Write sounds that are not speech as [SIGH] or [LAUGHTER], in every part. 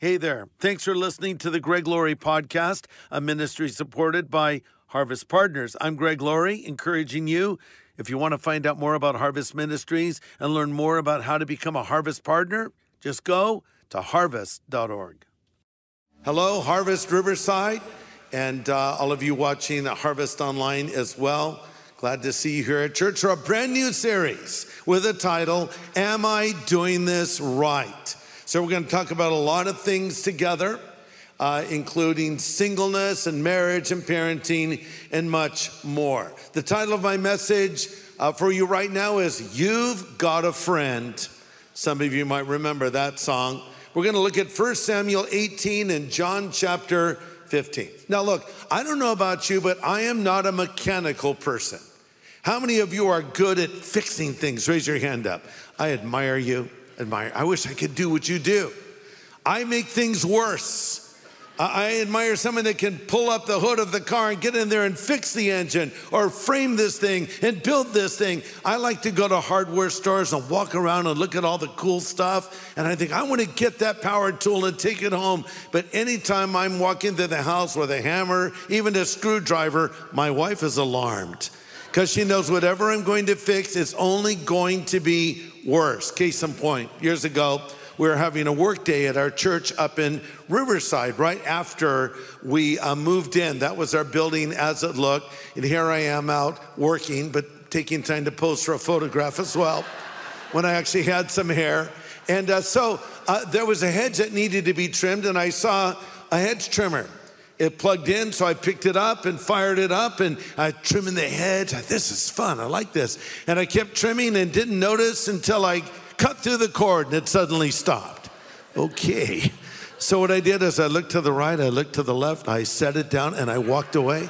Hey there. Thanks for listening to the Greg Laurie podcast, a ministry supported by Harvest Partners. I'm Greg Laurie, encouraging you, if you want to find out more about Harvest Ministries and learn more about how to become a Harvest Partner, just go to harvest.org. Hello, Harvest Riverside, and uh, all of you watching Harvest Online as well. Glad to see you here at church for a brand new series with the title, Am I Doing This Right? So, we're going to talk about a lot of things together, uh, including singleness and marriage and parenting and much more. The title of my message uh, for you right now is You've Got a Friend. Some of you might remember that song. We're going to look at 1 Samuel 18 and John chapter 15. Now, look, I don't know about you, but I am not a mechanical person. How many of you are good at fixing things? Raise your hand up. I admire you admire. I wish I could do what you do. I make things worse. I admire someone that can pull up the hood of the car and get in there and fix the engine or frame this thing and build this thing. I like to go to hardware stores and walk around and look at all the cool stuff. And I think, I want to get that power tool and take it home. But anytime I'm walking to the house with a hammer, even a screwdriver, my wife is alarmed because she knows whatever I'm going to fix is only going to be worse. Case in point, years ago, we were having a work day at our church up in Riverside right after we uh, moved in. That was our building as it looked. And here I am out working, but taking time to pose for a photograph as well when I actually had some hair. And uh, so uh, there was a hedge that needed to be trimmed, and I saw a hedge trimmer it plugged in, so I picked it up and fired it up and I trimming the hedge. This is fun. I like this. And I kept trimming and didn't notice until I cut through the cord and it suddenly stopped. Okay. So what I did is I looked to the right, I looked to the left, I set it down and I walked away.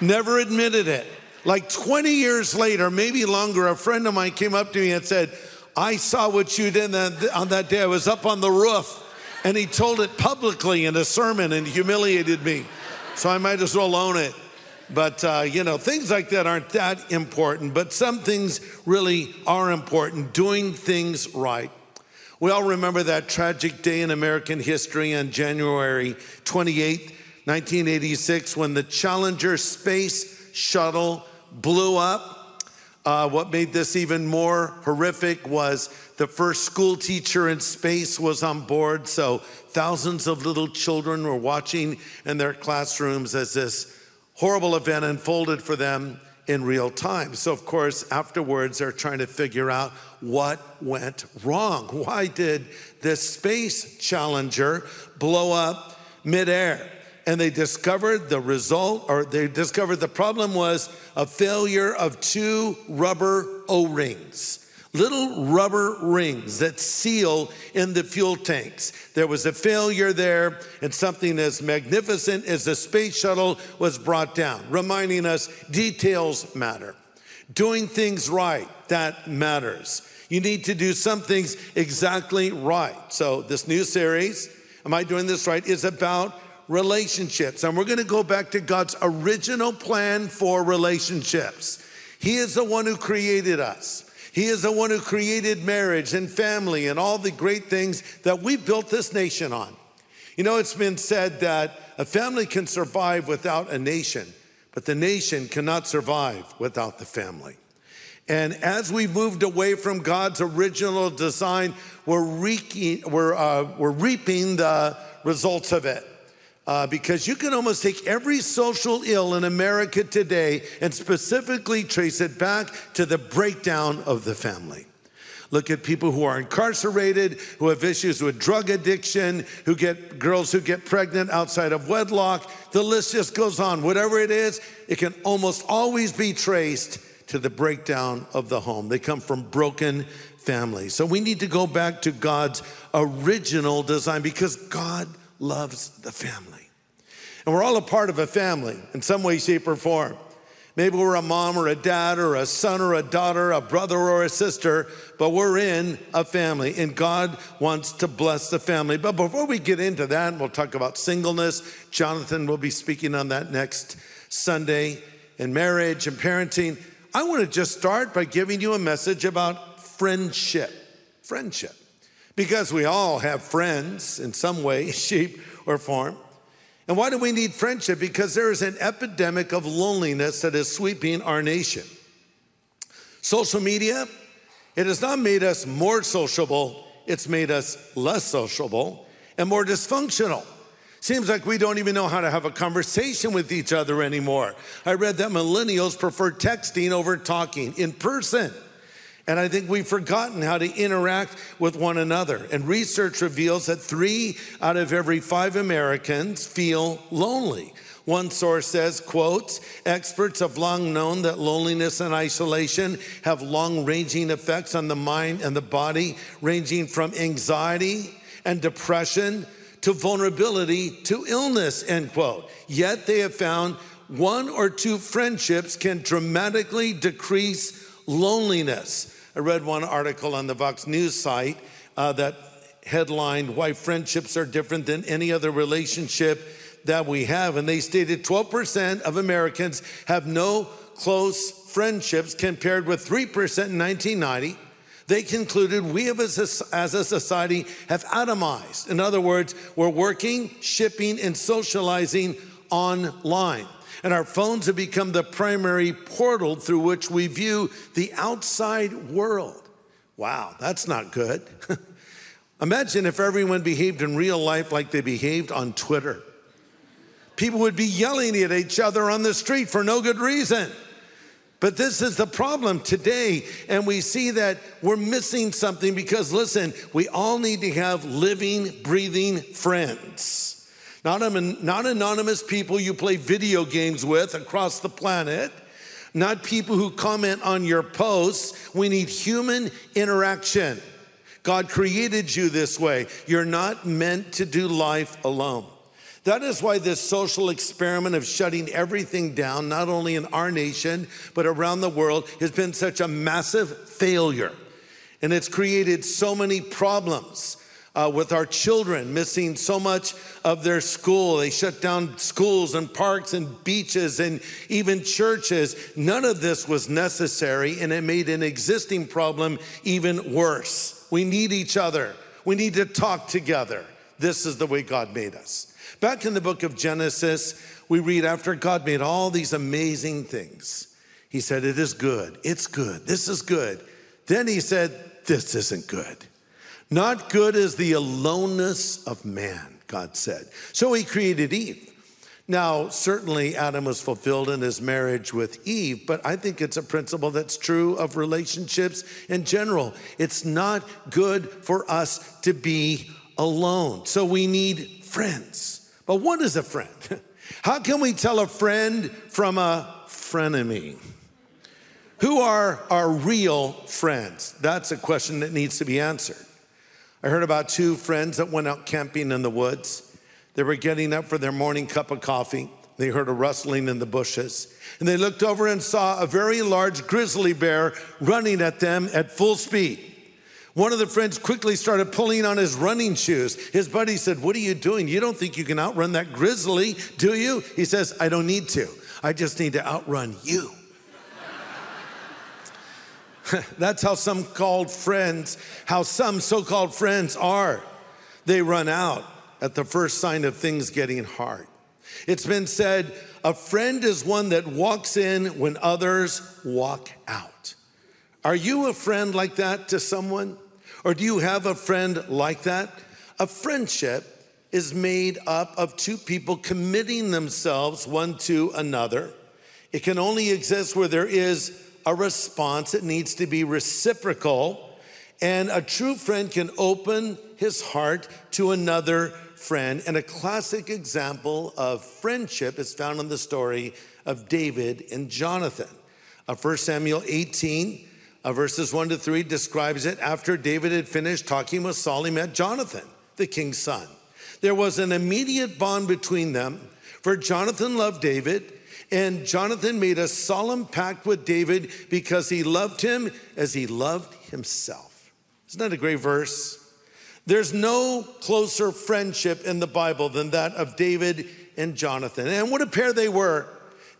Never admitted it. Like 20 years later, maybe longer, a friend of mine came up to me and said, I saw what you did on that day. I was up on the roof and he told it publicly in a sermon and humiliated me. So I might as well own it. But, uh, you know, things like that aren't that important, but some things really are important. Doing things right. We all remember that tragic day in American history on January 28, 1986, when the Challenger space shuttle blew up uh, what made this even more horrific was the first school teacher in space was on board. So thousands of little children were watching in their classrooms as this horrible event unfolded for them in real time. So, of course, afterwards, they're trying to figure out what went wrong. Why did this space challenger blow up midair? And they discovered the result, or they discovered the problem was a failure of two rubber O rings. Little rubber rings that seal in the fuel tanks. There was a failure there, and something as magnificent as the space shuttle was brought down, reminding us details matter. Doing things right, that matters. You need to do some things exactly right. So, this new series, Am I Doing This Right, is about relationships. And we're going to go back to God's original plan for relationships. He is the one who created us. He is the one who created marriage and family and all the great things that we built this nation on. You know, it's been said that a family can survive without a nation, but the nation cannot survive without the family. And as we've moved away from God's original design, we're, we're, uh, we're reaping the results of it. Uh, because you can almost take every social ill in America today and specifically trace it back to the breakdown of the family. Look at people who are incarcerated, who have issues with drug addiction, who get girls who get pregnant outside of wedlock. The list just goes on. Whatever it is, it can almost always be traced to the breakdown of the home. They come from broken families. So we need to go back to God's original design because God loves the family. And we're all a part of a family in some way, shape, or form. Maybe we're a mom or a dad or a son or a daughter, a brother or a sister, but we're in a family and God wants to bless the family. But before we get into that, we'll talk about singleness. Jonathan will be speaking on that next Sunday and marriage and parenting. I want to just start by giving you a message about friendship. Friendship. Because we all have friends in some way, [LAUGHS] shape, or form. And why do we need friendship? Because there is an epidemic of loneliness that is sweeping our nation. Social media, it has not made us more sociable, it's made us less sociable and more dysfunctional. Seems like we don't even know how to have a conversation with each other anymore. I read that millennials prefer texting over talking in person. And I think we've forgotten how to interact with one another. And research reveals that three out of every five Americans feel lonely. One source says, quotes, experts have long known that loneliness and isolation have long ranging effects on the mind and the body, ranging from anxiety and depression to vulnerability to illness, end quote. Yet they have found one or two friendships can dramatically decrease loneliness. I read one article on the Vox News site uh, that headlined Why Friendships Are Different Than Any Other Relationship That We Have. And they stated 12% of Americans have no close friendships compared with 3% in 1990. They concluded we as a, as a society have atomized. In other words, we're working, shipping, and socializing online and our phones have become the primary portal through which we view the outside world. Wow, that's not good. [LAUGHS] Imagine if everyone behaved in real life like they behaved on Twitter. People would be yelling at each other on the street for no good reason. But this is the problem today, and we see that we're missing something because, listen, we all need to have living, breathing friends not, not anonymous people you play video games with across the planet, not people who comment on your posts. We need human interaction. God created you this way. You're not meant to do life alone. That is why this social experiment of shutting everything down, not only in our nation, but around the world, has been such a massive failure. And it's created so many problems uh, with our children missing so much of their school. They shut down schools and parks and beaches and even churches. None of this was necessary, and it made an existing problem even worse. We need each other, we need to talk together. This is the way God made us. Back in the book of Genesis, we read after God made all these amazing things, He said, It is good, it's good, this is good. Then He said, This isn't good. Not good is the aloneness of man, God said. So he created Eve. Now, certainly Adam was fulfilled in his marriage with Eve, but I think it's a principle that's true of relationships in general. It's not good for us to be alone. So we need friends. But what is a friend? [LAUGHS] How can we tell a friend from a frenemy? Who are our real friends? That's a question that needs to be answered. I heard about two friends that went out camping in the woods. They were getting up for their morning cup of coffee. They heard a rustling in the bushes. And they looked over and saw a very large grizzly bear running at them at full speed. One of the friends quickly started pulling on his running shoes. His buddy said, What are you doing? You don't think you can outrun that grizzly, do you? He says, I don't need to. I just need to outrun you. [LAUGHS] That's how some called friends, how some so called friends are. They run out at the first sign of things getting hard. It's been said a friend is one that walks in when others walk out. Are you a friend like that to someone? Or do you have a friend like that? A friendship is made up of two people committing themselves one to another. It can only exist where there is a response, it needs to be reciprocal. And a true friend can open his heart to another friend. And a classic example of friendship is found in the story of David and Jonathan. Uh, 1 Samuel 18, uh, verses 1 to 3 describes it. After David had finished talking with Saul, he met Jonathan, the king's son. There was an immediate bond between them, for Jonathan loved David and Jonathan made a solemn pact with David because he loved him as he loved himself. Isn't that a great verse? There's no closer friendship in the Bible than that of David and Jonathan. And what a pair they were.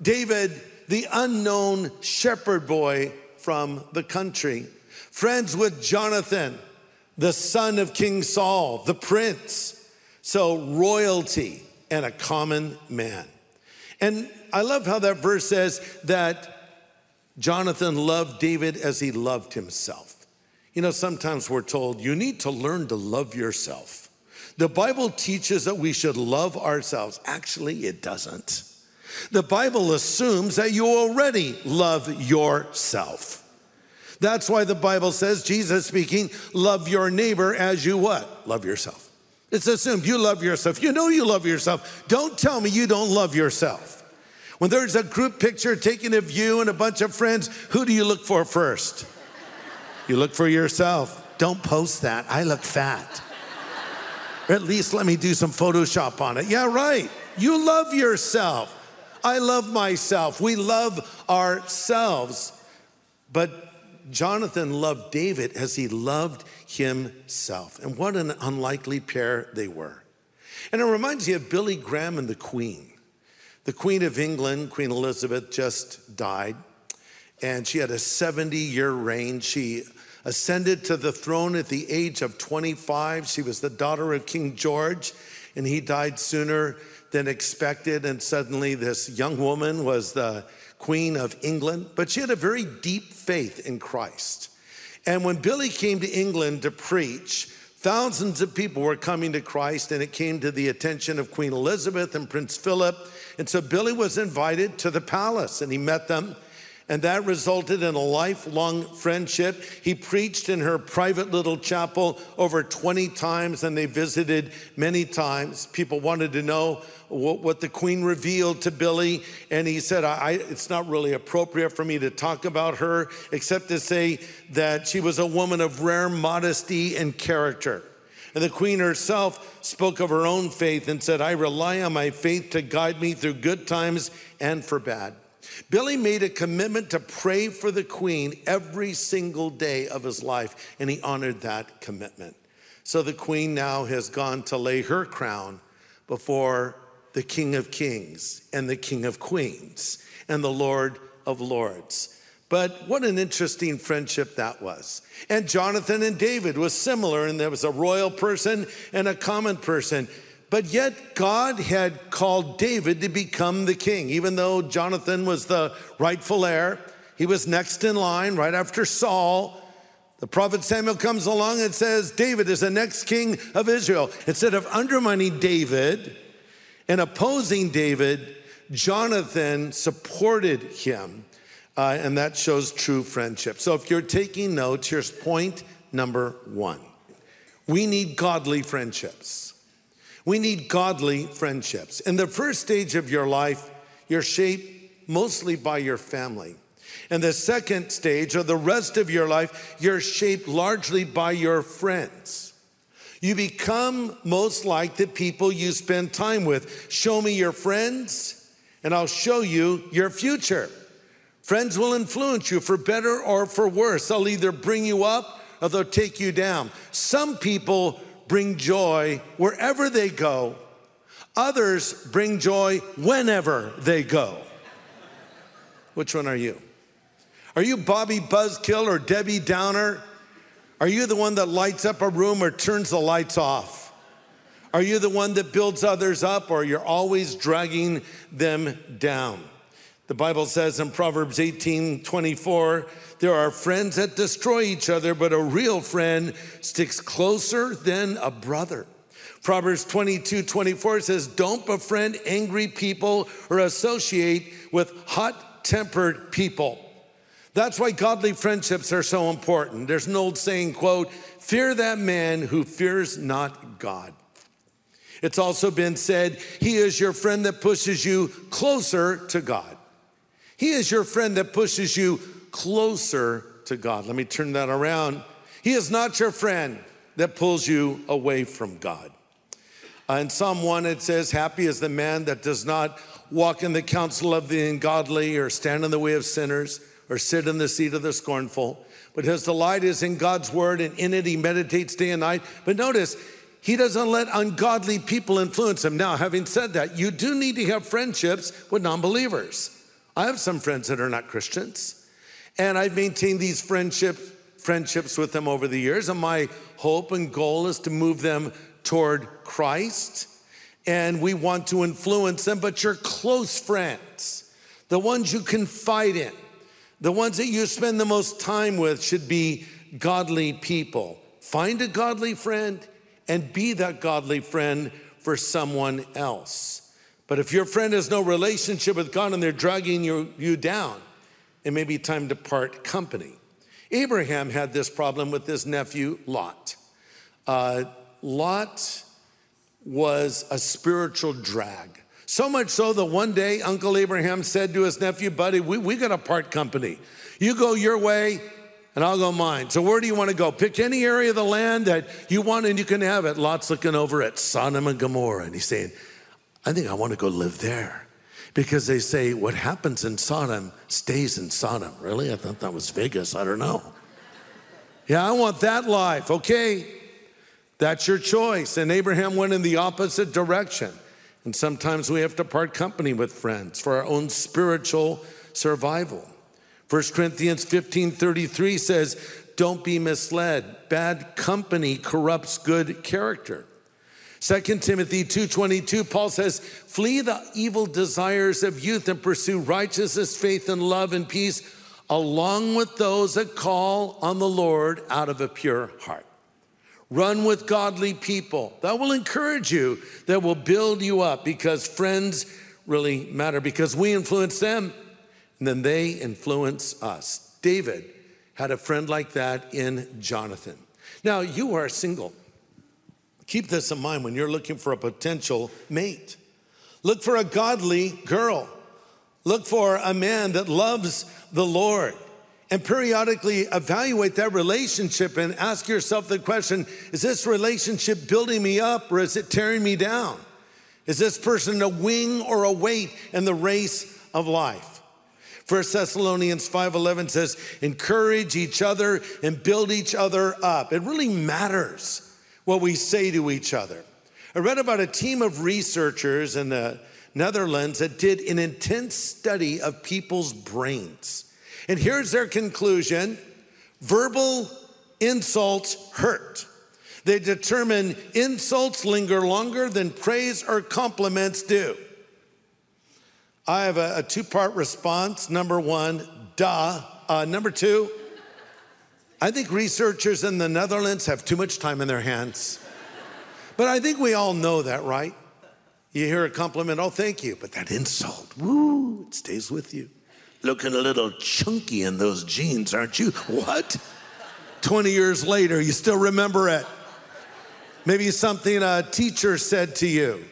David, the unknown shepherd boy from the country, friends with Jonathan, the son of King Saul, the prince. So, royalty and a common man. And I love how that verse says that Jonathan loved David as he loved himself. You know, sometimes we're told you need to learn to love yourself. The Bible teaches that we should love ourselves. Actually, it doesn't. The Bible assumes that you already love yourself. That's why the Bible says, Jesus speaking, love your neighbor as you what? Love yourself. It's assumed you love yourself. You know you love yourself. Don't tell me you don't love yourself. When there's a group picture taken of you and a bunch of friends, who do you look for first? You look for yourself. Don't post that. I look fat. Or at least let me do some Photoshop on it. Yeah, right. You love yourself. I love myself. We love ourselves. But Jonathan loved David as he loved himself. And what an unlikely pair they were. And it reminds me of Billy Graham and the Queen. The Queen of England, Queen Elizabeth, just died, and she had a 70 year reign. She ascended to the throne at the age of 25. She was the daughter of King George, and he died sooner than expected. And suddenly, this young woman was the Queen of England, but she had a very deep faith in Christ. And when Billy came to England to preach, thousands of people were coming to Christ, and it came to the attention of Queen Elizabeth and Prince Philip and so Billy was invited to the palace and he met them. And that resulted in a lifelong friendship. He preached in her private little chapel over 20 times, and they visited many times. People wanted to know what, the queen revealed to Billy, and he said, It's not really appropriate for me to talk about her, except to say that she was a woman of rare modesty and character. And the queen herself spoke of her own faith and said, I rely on my faith to guide me through good times and for bad. Billy made a commitment to pray for the queen every single day of his life, and he honored that commitment. So the queen now has gone to lay her crown before the King of Kings and the King of Queens and the Lord of Lords. But what an interesting friendship that was. And Jonathan and David was similar, and there was a royal person and a common person. But yet, God had called David to become the king. Even though Jonathan was the rightful heir, he was next in line right after Saul. The prophet Samuel comes along and says, David is the next king of Israel. Instead of undermining David and opposing David, Jonathan supported him uh, and that shows true friendship. So if you're taking notes, here's point number one we need godly friendships. We need godly friendships. In the first stage of your life, you're shaped mostly by your family. In the second stage, or the rest of your life, you're shaped largely by your friends. You become most like the people you spend time with. Show me your friends, and I'll show you your future. Friends will influence you for better or for worse. They'll either bring you up or they'll take you down. Some people bring joy wherever they go, others bring joy whenever they go. Which one are you? Are you Bobby Buzzkill or Debbie Downer? Are you the one that lights up a room or turns the lights off? Are you the one that builds others up or you're always dragging them down? The Bible says in Proverbs 18 24, there are friends that destroy each other, but a real friend sticks closer than a brother. Proverbs 22 24 says, Don't befriend angry people or associate with hot tempered people. That's why godly friendships are so important. There's an old saying, quote, fear that man who fears not God. It's also been said, he is your friend that pushes you closer to God. He is your friend that pushes you closer to God. Let me turn that around. He is not your friend that pulls you away from God. Uh, in Psalm 1, it says, Happy is the man that does not walk in the counsel of the ungodly, or stand in the way of sinners, or sit in the seat of the scornful. But his delight is in God's word, and in it he meditates day and night. But notice, he doesn't let ungodly people influence him. Now, having said that, you do need to have friendships with non believers. I have some friends that are not Christians, and I've maintained these friendships friendships with them over the years, and my hope and goal is to move them toward Christ. And we want to influence them, but your close friends, the ones you confide in, the ones that you spend the most time with, should be godly people. Find a godly friend and be that godly friend for someone else. But if your friend has no relationship with God and they're dragging you, you down, it may be time to part company. Abraham had this problem with his nephew Lot. Uh, Lot was a spiritual drag. So much so that one day Uncle Abraham said to his nephew, Buddy, we, we got to part company. You go your way, and I'll go mine. So where do you want to go? Pick any area of the land that you want and you can have it. Lot's looking over at Sodom and Gomorrah and he's saying, I think I want to go live there. Because they say what happens in Sodom stays in Sodom. Really? I thought that was Vegas. I don't know. Yeah, I want that life. Okay, that's your choice. And Abraham went in the opposite direction. And sometimes we have to part company with friends for our own spiritual survival. 1 Corinthians 15 33 says, Don't be misled. Bad company corrupts good character. 2 Timothy 2:22 Paul says flee the evil desires of youth and pursue righteousness faith and love and peace along with those that call on the Lord out of a pure heart. Run with godly people. That will encourage you, that will build you up because friends really matter because we influence them and then they influence us. David had a friend like that in Jonathan. Now, you are single. Keep this in mind when you're looking for a potential mate. Look for a godly girl. Look for a man that loves the Lord. And periodically evaluate that relationship and ask yourself the question is this relationship building me up or is it tearing me down? Is this person a wing or a weight in the race of life? 1 Thessalonians 5:11 says, "Encourage each other and build each other up." It really matters what we say to each other. I read about a team of researchers in the Netherlands that did an intense study of people's brains. And here's their conclusion verbal insults hurt. They determine insults linger longer than praise or compliments do. I have a, a two part response. Number one, duh. Uh, number two, I think researchers in the Netherlands have too much time in their hands. But I think we all know that, right? You hear a compliment, oh, thank you. But that insult, woo, it stays with you. Looking a little chunky in those jeans, aren't you? What? 20 years later, you still remember it. Maybe something a teacher said to you.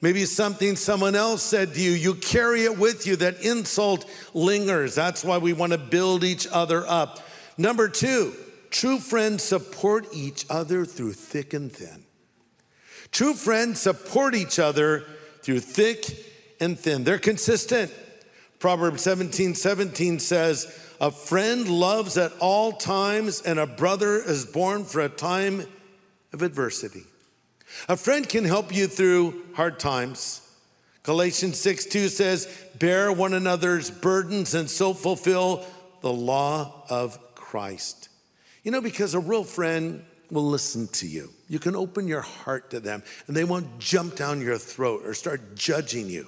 Maybe something someone else said to you, you carry it with you. That insult lingers. That's why we want to build each other up. Number two, true friends support each other through thick and thin. True friends support each other through thick and thin. They're consistent. Proverbs 17 17 says, A friend loves at all times, and a brother is born for a time of adversity. A friend can help you through hard times. Galatians 6 2 says, Bear one another's burdens and so fulfill the law of Christ. You know, because a real friend will listen to you. You can open your heart to them and they won't jump down your throat or start judging you.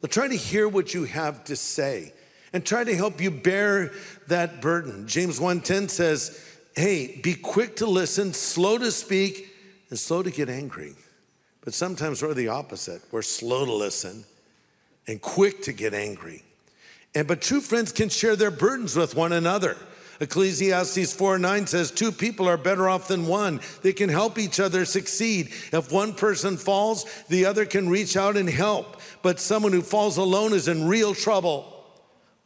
They'll try to hear what you have to say and try to help you bear that burden. James 1:10 says, "Hey, be quick to listen, slow to speak, and slow to get angry. But sometimes we're the opposite. We're slow to listen and quick to get angry. And but true friends can share their burdens with one another. Ecclesiastes 4 9 says, Two people are better off than one. They can help each other succeed. If one person falls, the other can reach out and help. But someone who falls alone is in real trouble.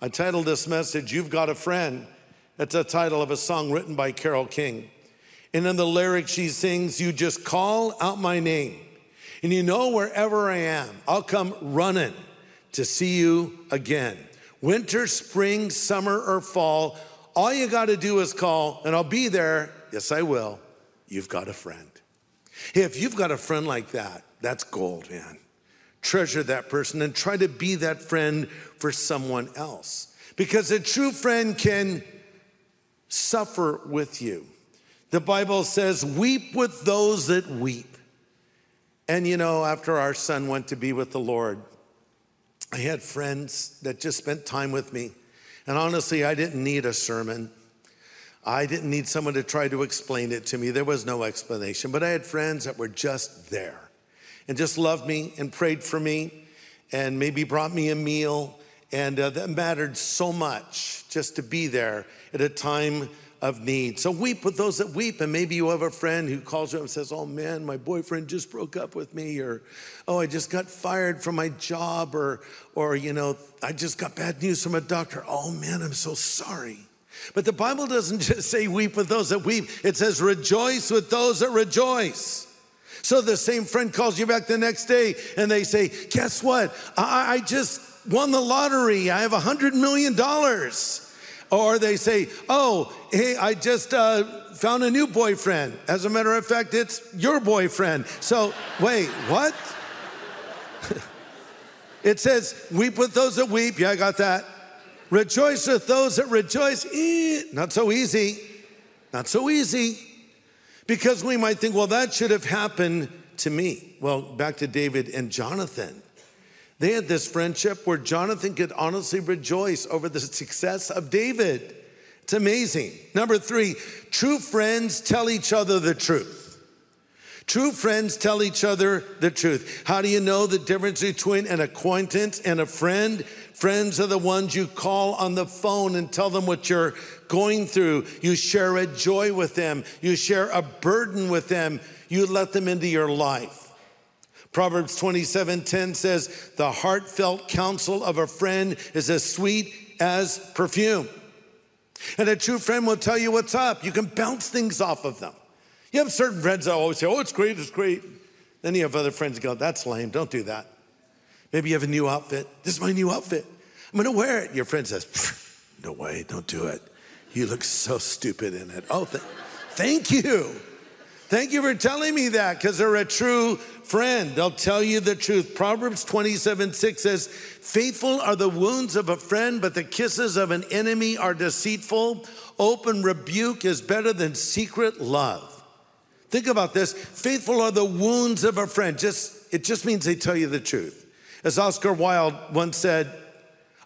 I titled this message, You've Got a Friend. That's a title of a song written by Carole King. And in the lyrics, she sings, You just call out my name. And you know, wherever I am, I'll come running to see you again. Winter, spring, summer, or fall, all you got to do is call, and I'll be there. Yes, I will. You've got a friend. If you've got a friend like that, that's gold, man. Treasure that person and try to be that friend for someone else. Because a true friend can suffer with you. The Bible says, weep with those that weep. And you know, after our son went to be with the Lord, I had friends that just spent time with me. And honestly, I didn't need a sermon. I didn't need someone to try to explain it to me. There was no explanation. But I had friends that were just there and just loved me and prayed for me and maybe brought me a meal. And uh, that mattered so much just to be there at a time of need. So weep with those that weep. And maybe you have a friend who calls you up and says, Oh man, my boyfriend just broke up with me, or oh, I just got fired from my job, or or you know, I just got bad news from a doctor. Oh man, I'm so sorry. But the Bible doesn't [LAUGHS] just say weep with those that weep, it says rejoice with those that rejoice. So the same friend calls you back the next day and they say, Guess what? I, I just won the lottery. I have a hundred million dollars. Or they say, Oh, hey, I just uh, found a new boyfriend. As a matter of fact, it's your boyfriend. So, wait, what? [LAUGHS] it says, Weep with those that weep. Yeah, I got that. Rejoice with those that rejoice. Eh, not so easy. Not so easy. Because we might think, well, that should have happened to me. Well, back to David and Jonathan. They had this friendship where Jonathan could honestly rejoice over the success of David. It's amazing. Number three, true friends tell each other the truth. True friends tell each other the truth. How do you know the difference between an acquaintance and a friend? Friends are the ones you call on the phone and tell them what you're going through. You share a joy with them, you share a burden with them, you let them into your life. Proverbs 27 10 says, The heartfelt counsel of a friend is as sweet as perfume. And a true friend will tell you what's up. You can bounce things off of them. You have certain friends that always say, Oh, it's great, it's great. Then you have other friends go, That's lame, don't do that. Maybe you have a new outfit. This is my new outfit. I'm gonna wear it. Your friend says, No way, don't do it. You look so stupid in it. Oh, th- thank you. Thank you for telling me that because they're a true friend. They'll tell you the truth. Proverbs 27 6 says, Faithful are the wounds of a friend, but the kisses of an enemy are deceitful. Open rebuke is better than secret love. Think about this. Faithful are the wounds of a friend. Just, it just means they tell you the truth. As Oscar Wilde once said,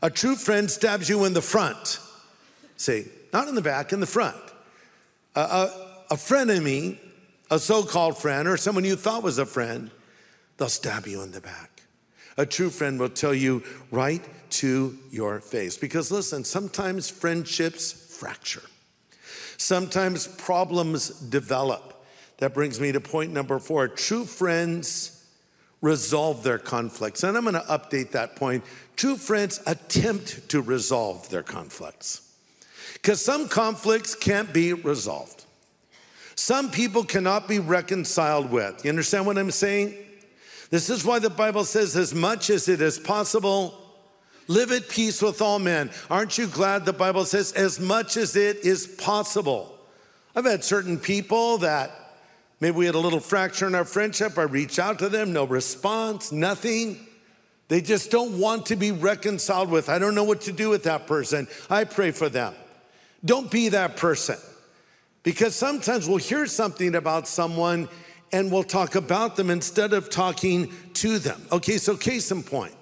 a true friend stabs you in the front. See, not in the back, in the front. A, a, a frenemy a so called friend or someone you thought was a friend, they'll stab you in the back. A true friend will tell you right to your face. Because listen, sometimes friendships fracture, sometimes problems develop. That brings me to point number four true friends resolve their conflicts. And I'm going to update that point. True friends attempt to resolve their conflicts. Because some conflicts can't be resolved. Some people cannot be reconciled with. You understand what I'm saying? This is why the Bible says, as much as it is possible, live at peace with all men. Aren't you glad the Bible says, as much as it is possible? I've had certain people that maybe we had a little fracture in our friendship. I reach out to them, no response, nothing. They just don't want to be reconciled with. I don't know what to do with that person. I pray for them. Don't be that person. Because sometimes we'll hear something about someone and we'll talk about them instead of talking to them. Okay, so case in point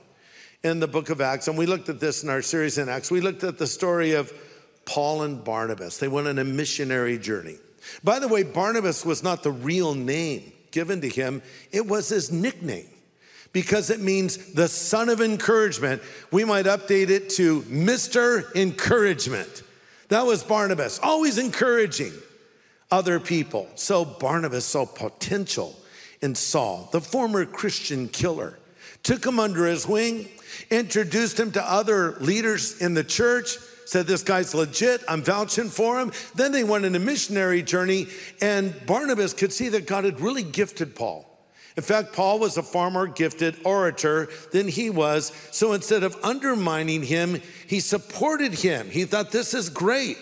in the book of Acts, and we looked at this in our series in Acts, we looked at the story of Paul and Barnabas. They went on a missionary journey. By the way, Barnabas was not the real name given to him, it was his nickname because it means the son of encouragement. We might update it to Mr. Encouragement. That was Barnabas, always encouraging other people. So Barnabas saw potential in Saul, the former Christian killer, took him under his wing, introduced him to other leaders in the church, said, This guy's legit, I'm vouching for him. Then they went on a missionary journey, and Barnabas could see that God had really gifted Paul. In fact, Paul was a far more gifted orator than he was. So instead of undermining him, he supported him. He thought, This is great.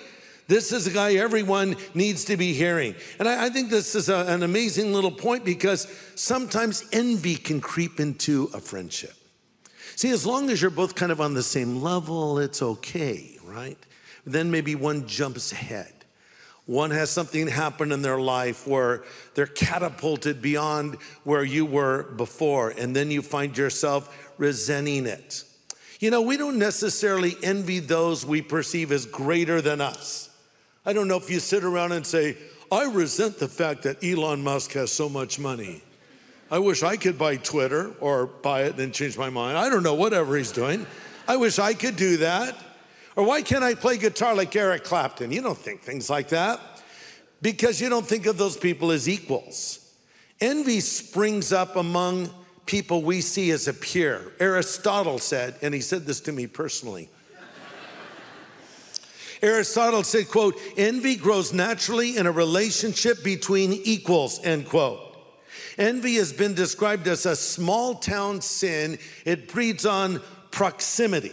This is a guy everyone needs to be hearing. And I, I think this is a, an amazing little point because sometimes envy can creep into a friendship. See, as long as you're both kind of on the same level, it's okay, right? Then maybe one jumps ahead. One has something happen in their life where they're catapulted beyond where you were before, and then you find yourself resenting it. You know, we don't necessarily envy those we perceive as greater than us. I don't know if you sit around and say, I resent the fact that Elon Musk has so much money. I wish I could buy Twitter or buy it and then change my mind. I don't know, whatever he's doing. I wish I could do that. Or why can't I play guitar like Eric Clapton? You don't think things like that because you don't think of those people as equals. Envy springs up among people we see as a peer. Aristotle said, and he said this to me personally. Aristotle said, quote, envy grows naturally in a relationship between equals, end quote. Envy has been described as a small town sin. It breeds on proximity.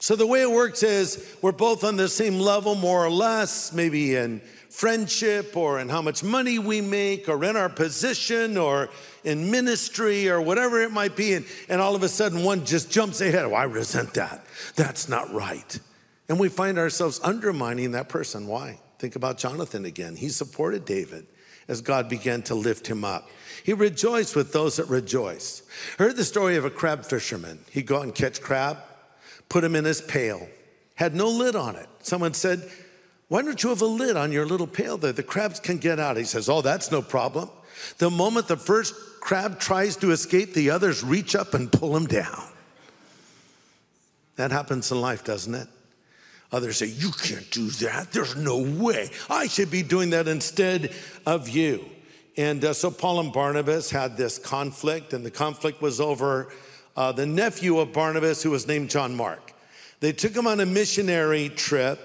So the way it works is we're both on the same level, more or less, maybe in friendship or in how much money we make or in our position or in ministry or whatever it might be. And, and all of a sudden one just jumps ahead. Oh, I resent that. That's not right. And we find ourselves undermining that person. Why? Think about Jonathan again. He supported David as God began to lift him up. He rejoiced with those that rejoice. Heard the story of a crab fisherman. He'd go out and catch crab, put him in his pail, had no lid on it. Someone said, Why don't you have a lid on your little pail there? The crabs can get out. He says, Oh, that's no problem. The moment the first crab tries to escape, the others reach up and pull him down. That happens in life, doesn't it? Others say, You can't do that. There's no way. I should be doing that instead of you. And uh, so Paul and Barnabas had this conflict, and the conflict was over uh, the nephew of Barnabas, who was named John Mark. They took him on a missionary trip,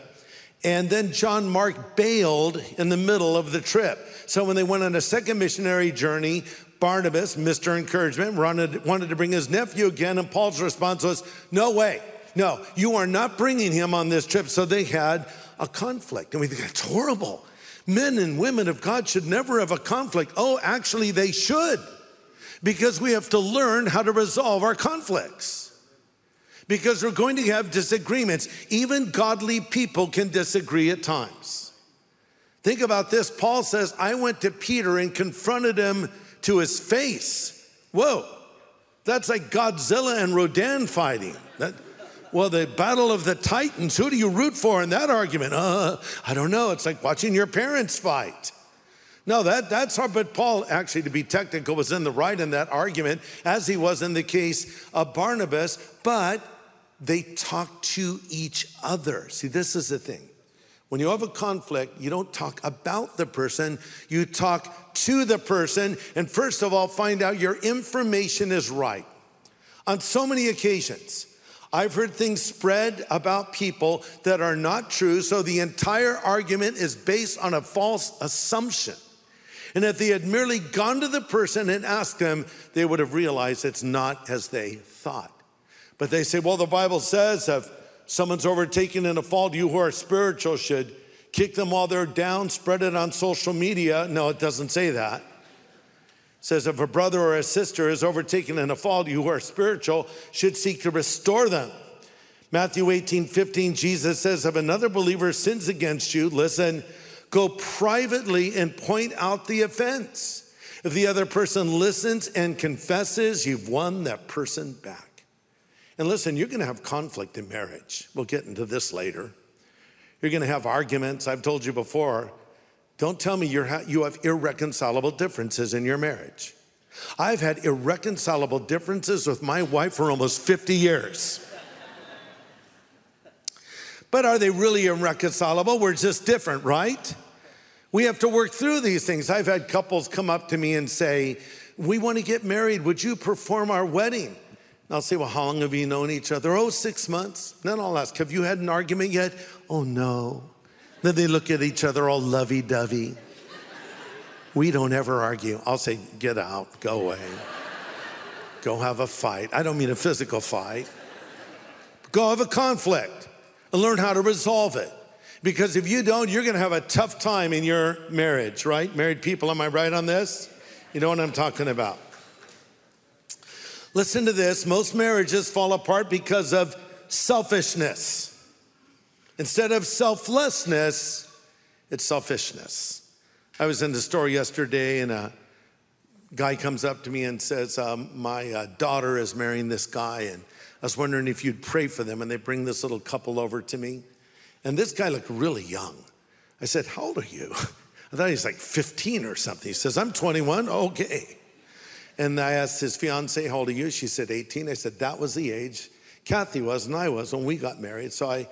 and then John Mark bailed in the middle of the trip. So when they went on a second missionary journey, Barnabas, Mr. Encouragement, wanted, wanted to bring his nephew again, and Paul's response was, No way. No, you are not bringing him on this trip. So they had a conflict. And we think that's horrible. Men and women of God should never have a conflict. Oh, actually, they should, because we have to learn how to resolve our conflicts. Because we're going to have disagreements. Even godly people can disagree at times. Think about this. Paul says, I went to Peter and confronted him to his face. Whoa, that's like Godzilla and Rodan fighting. That, well, the battle of the titans, who do you root for in that argument? Uh, I don't know. It's like watching your parents fight. No, that, that's hard. But Paul, actually, to be technical, was in the right in that argument, as he was in the case of Barnabas, but they talked to each other. See, this is the thing. When you have a conflict, you don't talk about the person, you talk to the person, and first of all, find out your information is right. On so many occasions, I've heard things spread about people that are not true, so the entire argument is based on a false assumption. And if they had merely gone to the person and asked them, they would have realized it's not as they thought. But they say, well, the Bible says if someone's overtaken in a fault, you who are spiritual should kick them while they're down, spread it on social media. No, it doesn't say that says if a brother or a sister is overtaken in a fault, you who are spiritual should seek to restore them. Matthew 18, 15, Jesus says, if another believer sins against you, listen, go privately and point out the offense. If the other person listens and confesses, you've won that person back. And listen, you're gonna have conflict in marriage. We'll get into this later. You're gonna have arguments. I've told you before, don't tell me ha- you have irreconcilable differences in your marriage. I've had irreconcilable differences with my wife for almost 50 years. but are they really irreconcilable? We're just different, right? We have to work through these things. I've had couples come up to me and say, We want to get married. Would you perform our wedding? And I'll say, Well, how long have you known each other? Oh, six months. Then I'll ask, Have you had an argument yet? Oh, no. Then they look at each other all lovey dovey. We don't ever argue. I'll say, get out, go away. Go have a fight. I don't mean a physical fight. Go have a conflict and learn how to resolve it. Because if you don't, you're gonna have a tough time in your marriage, right? Married people, am I right on this? You know what I'm talking about. Listen to this most marriages fall apart because of selfishness. Instead of selflessness, it's selfishness. I was in the store yesterday and a guy comes up to me and says, um, My uh, daughter is marrying this guy, and I was wondering if you'd pray for them. And they bring this little couple over to me. And this guy looked really young. I said, How old are you? [LAUGHS] I thought he was like 15 or something. He says, I'm 21. Okay. And I asked his fiance, How old are you? She said, 18. I said, That was the age Kathy was and I was when we got married. So I,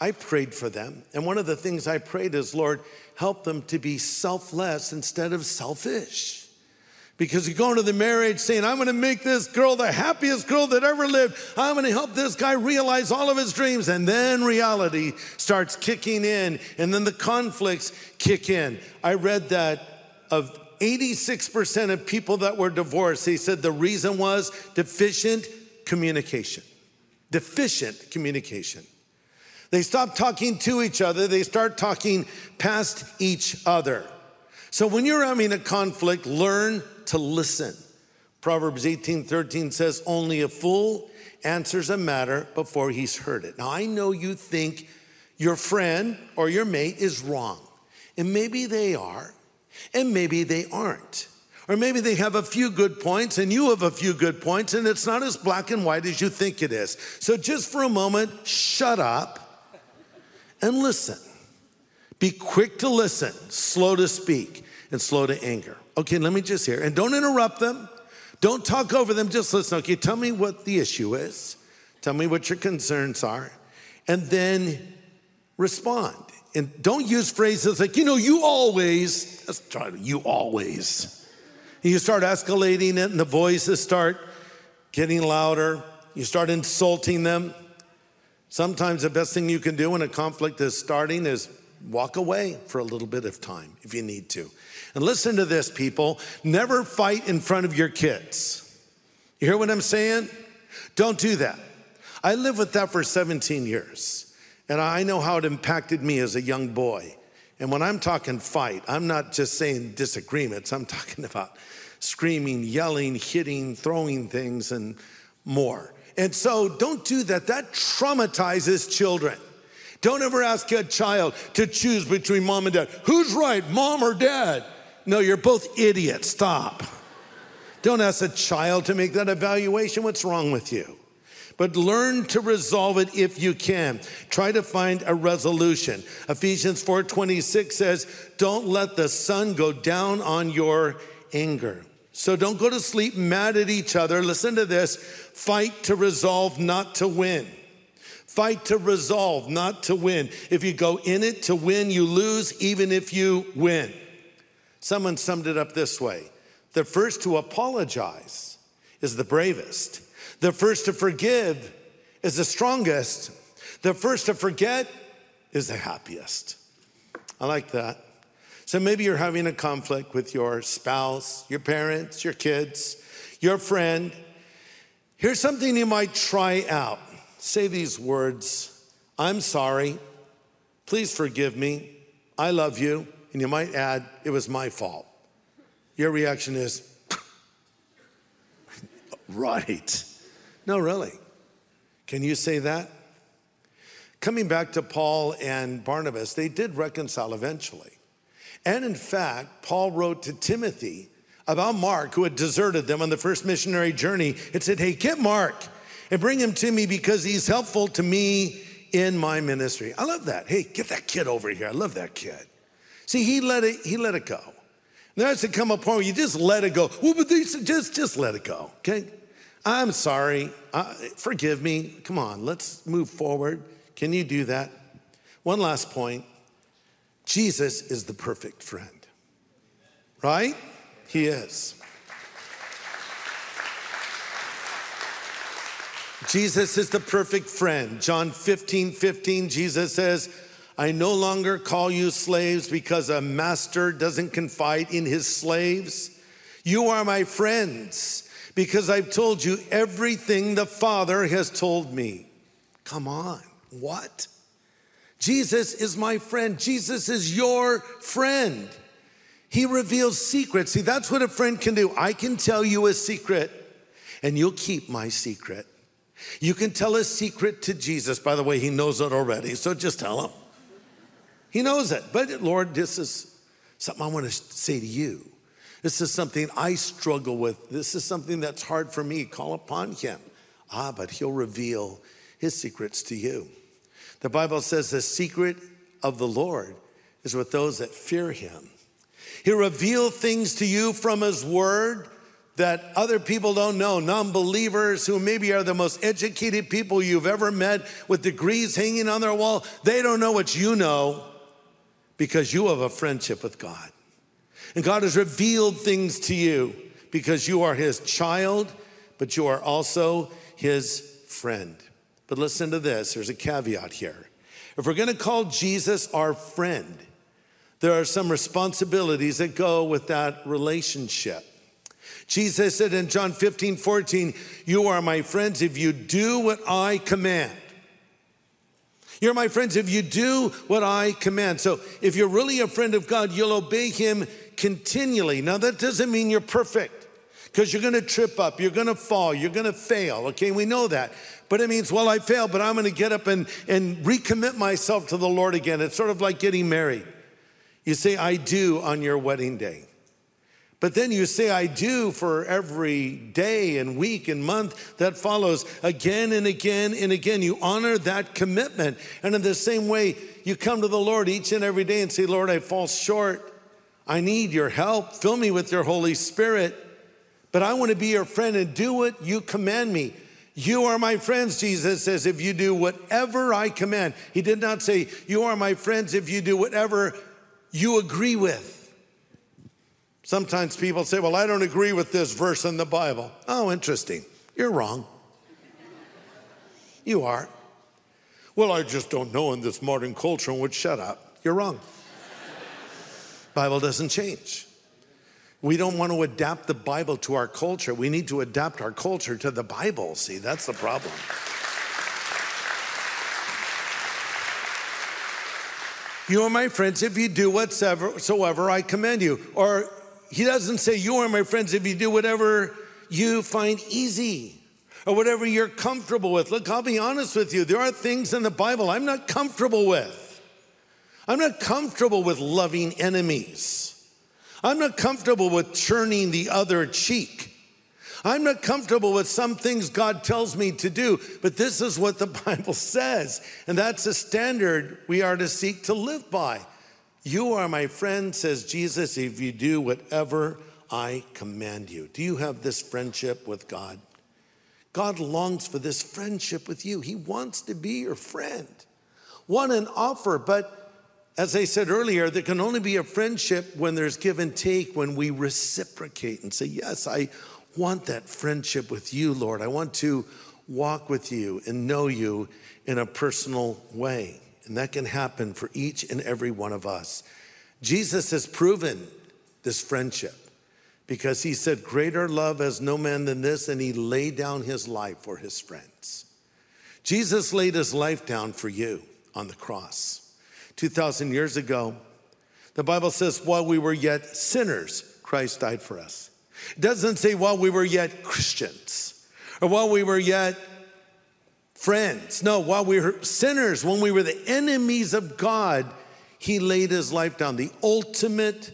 I prayed for them. And one of the things I prayed is, Lord, help them to be selfless instead of selfish. Because you go into the marriage saying, I'm gonna make this girl the happiest girl that ever lived. I'm gonna help this guy realize all of his dreams. And then reality starts kicking in, and then the conflicts kick in. I read that of 86% of people that were divorced, they said the reason was deficient communication. Deficient communication. They stop talking to each other, they start talking past each other. So when you're having a conflict, learn to listen. Proverbs 18 13 says, Only a fool answers a matter before he's heard it. Now, I know you think your friend or your mate is wrong, and maybe they are, and maybe they aren't. Or maybe they have a few good points and you have a few good points, and it's not as black and white as you think it is. So, just for a moment, shut up and listen. Be quick to listen, slow to speak, and slow to anger. Okay, let me just hear. And don't interrupt them. Don't talk over them. Just listen. Okay, tell me what the issue is. Tell me what your concerns are. And then respond. And don't use phrases like, you know, you always, let's try to, you always. And you start escalating it, and the voices start getting louder. You start insulting them. Sometimes the best thing you can do when a conflict is starting is walk away for a little bit of time if you need to. And listen to this, people never fight in front of your kids. You hear what I'm saying? Don't do that. I lived with that for 17 years, and I know how it impacted me as a young boy. And when I'm talking fight, I'm not just saying disagreements, I'm talking about screaming, yelling, hitting, throwing things, and more. And so don't do that. That traumatizes children. Don't ever ask a child to choose between mom and dad. Who's right, mom or dad? No, you're both idiots. Stop. Don't ask a child to make that evaluation. What's wrong with you? But learn to resolve it if you can. Try to find a resolution. Ephesians 4:26 says, "Don't let the sun go down on your anger." So don't go to sleep mad at each other. Listen to this. Fight to resolve, not to win. Fight to resolve, not to win. If you go in it to win, you lose, even if you win. Someone summed it up this way The first to apologize is the bravest, the first to forgive is the strongest, the first to forget is the happiest. I like that. So maybe you're having a conflict with your spouse, your parents, your kids, your friend. Here's something you might try out. Say these words I'm sorry. Please forgive me. I love you. And you might add, it was my fault. Your reaction is, [LAUGHS] right. No, really. Can you say that? Coming back to Paul and Barnabas, they did reconcile eventually. And in fact, Paul wrote to Timothy about Mark, who had deserted them on the first missionary journey, and said, Hey, get Mark and bring him to me because he's helpful to me in my ministry. I love that. Hey, get that kid over here. I love that kid. See, he let it, he let it go. There has to come a point where you just let it go. Well, but these, just, just let it go, okay? I'm sorry. Uh, forgive me. Come on, let's move forward. Can you do that? One last point Jesus is the perfect friend, right? He is. Jesus is the perfect friend. John 15, 15, Jesus says, I no longer call you slaves because a master doesn't confide in his slaves. You are my friends because I've told you everything the Father has told me. Come on, what? Jesus is my friend. Jesus is your friend. He reveals secrets. See, that's what a friend can do. I can tell you a secret and you'll keep my secret. You can tell a secret to Jesus. By the way, he knows it already, so just tell him. He knows it. But Lord, this is something I want to say to you. This is something I struggle with. This is something that's hard for me. Call upon Him. Ah, but He'll reveal His secrets to you. The Bible says the secret of the Lord is with those that fear Him. He'll reveal things to you from His Word that other people don't know. Non believers who maybe are the most educated people you've ever met with degrees hanging on their wall, they don't know what you know because you have a friendship with God. And God has revealed things to you because you are his child, but you are also his friend. But listen to this there's a caveat here. If we're gonna call Jesus our friend, there are some responsibilities that go with that relationship. Jesus said in John 15, 14, You are my friends if you do what I command. You're my friends if you do what I command. So if you're really a friend of God, you'll obey him continually. Now, that doesn't mean you're perfect because you're going to trip up, you're going to fall, you're going to fail. Okay, we know that. But it means, well, I failed, but I'm going to get up and, and recommit myself to the Lord again. It's sort of like getting married. You say, I do on your wedding day. But then you say, I do for every day and week and month that follows again and again and again. You honor that commitment. And in the same way, you come to the Lord each and every day and say, Lord, I fall short. I need your help. Fill me with your Holy Spirit. But I want to be your friend and do what you command me. You are my friends, Jesus says, if you do whatever I command. He did not say, You are my friends if you do whatever you agree with. Sometimes people say, Well, I don't agree with this verse in the Bible. Oh, interesting. You're wrong. You are. Well, I just don't know in this modern culture and would shut up. You're wrong. Bible doesn't change. We don't want to adapt the Bible to our culture. We need to adapt our culture to the Bible. See, that's the problem. You are my friends if you do whatsoever I command you. Or he doesn't say, You are my friends if you do whatever you find easy or whatever you're comfortable with. Look, I'll be honest with you. There are things in the Bible I'm not comfortable with. I'm not comfortable with loving enemies. I'm not comfortable with turning the other cheek. I'm not comfortable with some things God tells me to do, but this is what the [LAUGHS] Bible says. And that's a standard we are to seek to live by. You are my friend, says Jesus, if you do whatever I command you. Do you have this friendship with God? God longs for this friendship with you. He wants to be your friend. What an offer, but as I said earlier, there can only be a friendship when there's give and take, when we reciprocate and say, Yes, I want that friendship with you, Lord. I want to walk with you and know you in a personal way. And that can happen for each and every one of us. Jesus has proven this friendship because he said, Greater love has no man than this, and he laid down his life for his friends. Jesus laid his life down for you on the cross. 2,000 years ago, the Bible says, while we were yet sinners, Christ died for us. It doesn't say while we were yet Christians or while we were yet friends. No, while we were sinners, when we were the enemies of God, He laid His life down. The ultimate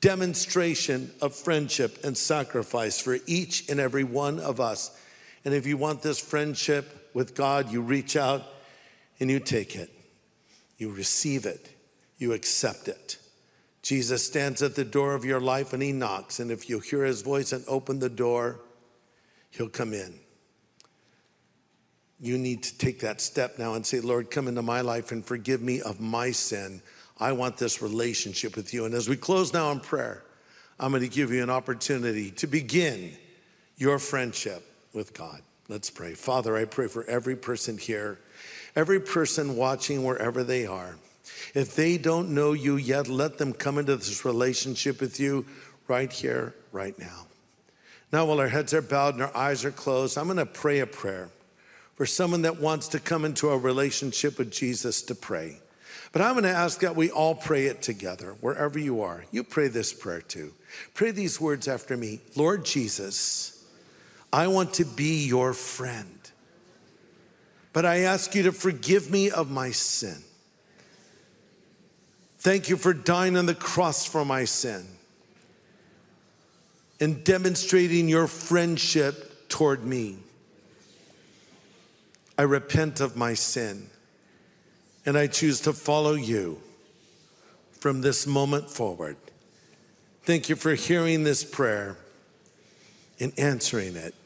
demonstration of friendship and sacrifice for each and every one of us. And if you want this friendship with God, you reach out and you take it you receive it, you accept it. Jesus stands at the door of your life and he knocks. And if you hear his voice and open the door, he'll come in. You need to take that step now and say, Lord, come into my life and forgive me of my sin. I want this relationship with you. And as we close now in prayer, I'm going to give you an opportunity to begin your friendship with God. Let's pray. Father, I pray for every person here every person watching wherever they are. If they don't know you yet, let them come into this relationship with you right here, right now. Now, while our heads are bowed and our eyes are closed, I'm going to pray a prayer for someone that wants to come into a relationship with Jesus to pray. But I'm going to ask that we all pray it together, wherever you are. You pray this prayer too. Pray these words after me Lord Jesus, I want to be your friend but I ask you to forgive me of my sin. Thank you for dying on the cross for my sin and demonstrating your friendship toward me. I repent of my sin and I choose to follow you from this moment forward. Thank you for hearing this prayer and answering it.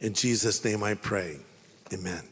In Jesus' name I pray. Amen.